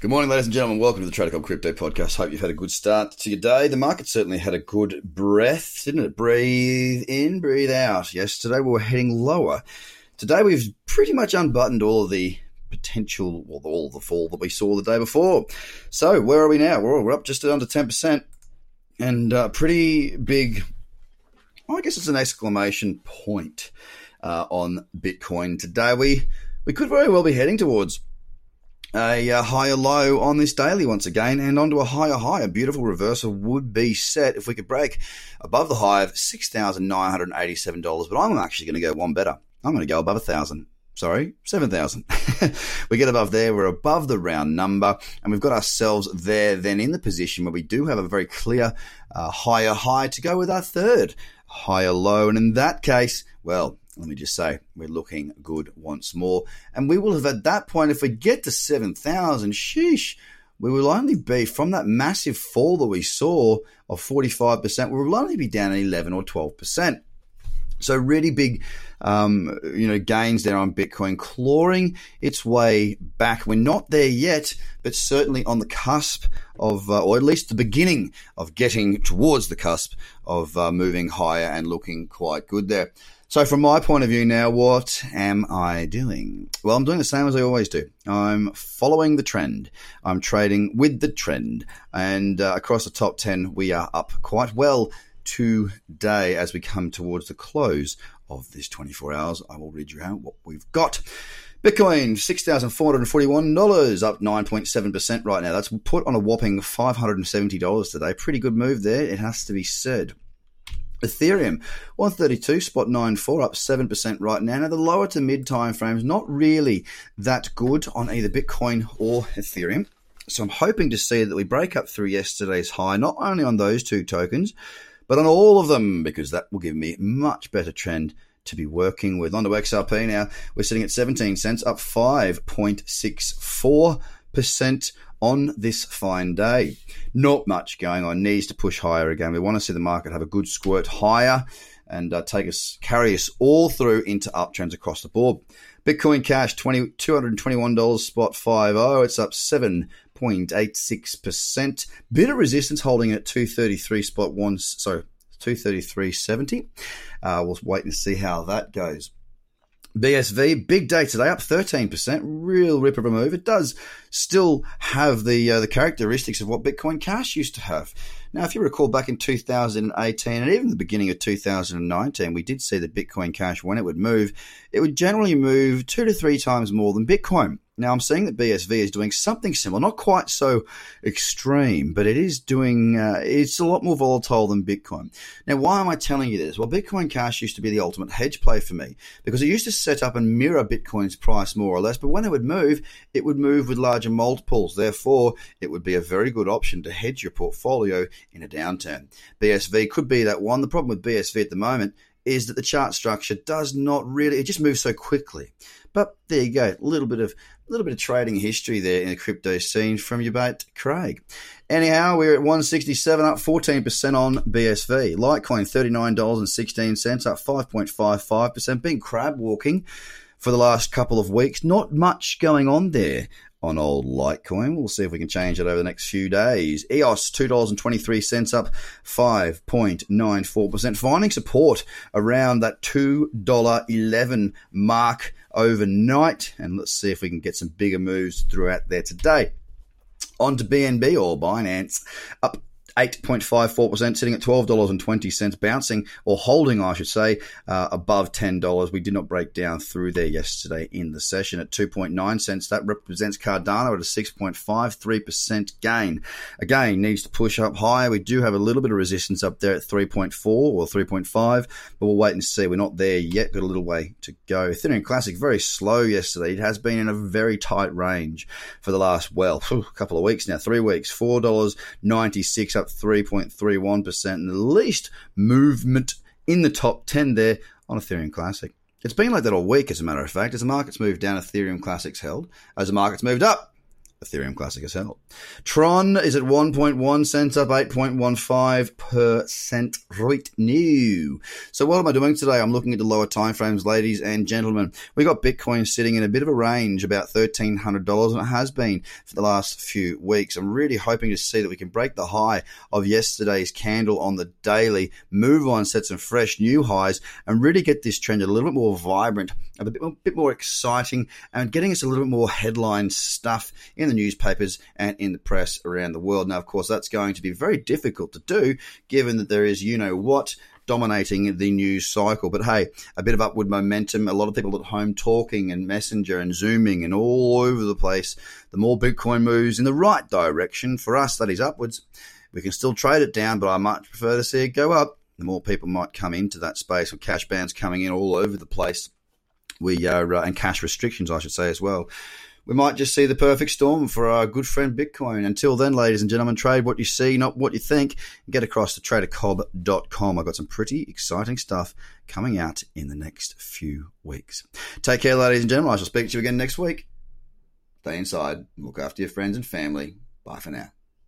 Good morning, ladies and gentlemen. Welcome to the Trader Cobb Crypto Podcast. Hope you've had a good start to your day. The market certainly had a good breath, didn't it? Breathe in, breathe out. Yesterday we were heading lower. Today we've pretty much unbuttoned all of the potential, well, all the fall that we saw the day before. So where are we now? We're, we're up just under 10% and uh, pretty big, well, I guess it's an exclamation point uh, on Bitcoin today. We, we could very well be heading towards a, uh, higher low on this daily once again and onto a higher high. A beautiful reversal would be set if we could break above the high of $6,987. But I'm actually going to go one better. I'm going to go above a thousand. Sorry, 7,000. we get above there. We're above the round number and we've got ourselves there then in the position where we do have a very clear uh, higher high to go with our third higher low. And in that case, well, let me just say, we're looking good once more. And we will have at that point, if we get to 7,000, sheesh, we will only be from that massive fall that we saw of 45%, we will only be down at 11 or 12%. So really big, um, you know, gains there on Bitcoin, clawing its way back. We're not there yet, but certainly on the cusp of, uh, or at least the beginning of getting towards the cusp of uh, moving higher and looking quite good there. So, from my point of view now, what am I doing? Well, I'm doing the same as I always do. I'm following the trend. I'm trading with the trend. And uh, across the top 10, we are up quite well today as we come towards the close of this 24 hours. I will read you out what we've got. Bitcoin, $6,441, up 9.7% right now. That's put on a whopping $570 today. Pretty good move there, it has to be said. Ethereum, 132 spot 94, up 7% right now. Now, the lower to mid time frames, not really that good on either Bitcoin or Ethereum. So I'm hoping to see that we break up through yesterday's high, not only on those two tokens, but on all of them, because that will give me much better trend to be working with. On to XRP now. We're sitting at 17 cents, up 5.64% on this fine day. Not much going on. Needs to push higher again. We want to see the market have a good squirt higher and uh, take us, carry us all through into uptrends across the board. Bitcoin Cash, $20, $221 spot 50. It's up 7.86%. Bit of resistance holding at 233 spot 1, sorry, 233.70. Uh, we'll wait and see how that goes. BSV, big day today, up 13%. Real ripper of a move. It does still have the uh, the characteristics of what Bitcoin Cash used to have. Now, if you recall back in 2018 and even the beginning of 2019, we did see that Bitcoin Cash, when it would move, it would generally move two to three times more than Bitcoin. Now, I'm seeing that BSV is doing something similar, not quite so extreme, but it is doing, uh, it's a lot more volatile than Bitcoin. Now, why am I telling you this? Well, Bitcoin Cash used to be the ultimate hedge play for me because it used to set up and mirror Bitcoin's price more or less, but when it would move, it would move with larger multiples. Therefore, it would be a very good option to hedge your portfolio in a downturn. BSV could be that one. The problem with BSV at the moment is that the chart structure does not really, it just moves so quickly. But there you go, a little bit of a little bit of trading history there in the crypto scene from your mate Craig. Anyhow, we're at 167 up 14% on BSV. Litecoin $39.16 up 5.55%. Been crab walking for the last couple of weeks. Not much going on there on old Litecoin. We'll see if we can change it over the next few days. EOS, $2.23 up 5.94%. Finding support around that $2.11 mark overnight. And let's see if we can get some bigger moves throughout there today. On to BNB or Binance, up 8.54%, sitting at $12.20, bouncing or holding, I should say, uh, above $10. We did not break down through there yesterday in the session at 2.9 cents. That represents Cardano at a 6.53% gain. Again, needs to push up higher. We do have a little bit of resistance up there at 3.4 or 3.5, but we'll wait and see. We're not there yet. Got a little way to go. Ethereum Classic, very slow yesterday. It has been in a very tight range for the last, well, a couple of weeks now, three weeks, $4.96 up 3.31%, and the least movement in the top 10 there on Ethereum Classic. It's been like that all week, as a matter of fact. As the market's moved down, Ethereum Classic's held. As the market's moved up, Ethereum Classic as hell. Tron is at 1.1 cents, up 8.15% right now. So what am I doing today? I'm looking at the lower time frames, ladies and gentlemen. We got Bitcoin sitting in a bit of a range, about $1,300, and it has been for the last few weeks. I'm really hoping to see that we can break the high of yesterday's candle on the daily, move on, set some fresh new highs, and really get this trend a little bit more vibrant, a bit, a bit more exciting, and getting us a little bit more headline stuff in the newspapers and in the press around the world. Now, of course, that's going to be very difficult to do given that there is, you know what, dominating the news cycle. But hey, a bit of upward momentum, a lot of people at home talking and messenger and zooming and all over the place. The more Bitcoin moves in the right direction, for us, that is upwards. We can still trade it down, but I might prefer to see it go up. The more people might come into that space with cash bans coming in all over the place. We are, uh, and cash restrictions, I should say, as well we might just see the perfect storm for our good friend Bitcoin. Until then, ladies and gentlemen, trade what you see, not what you think. Get across to tradercobb.com. I've got some pretty exciting stuff coming out in the next few weeks. Take care, ladies and gentlemen. I shall speak to you again next week. Stay inside. Look after your friends and family. Bye for now.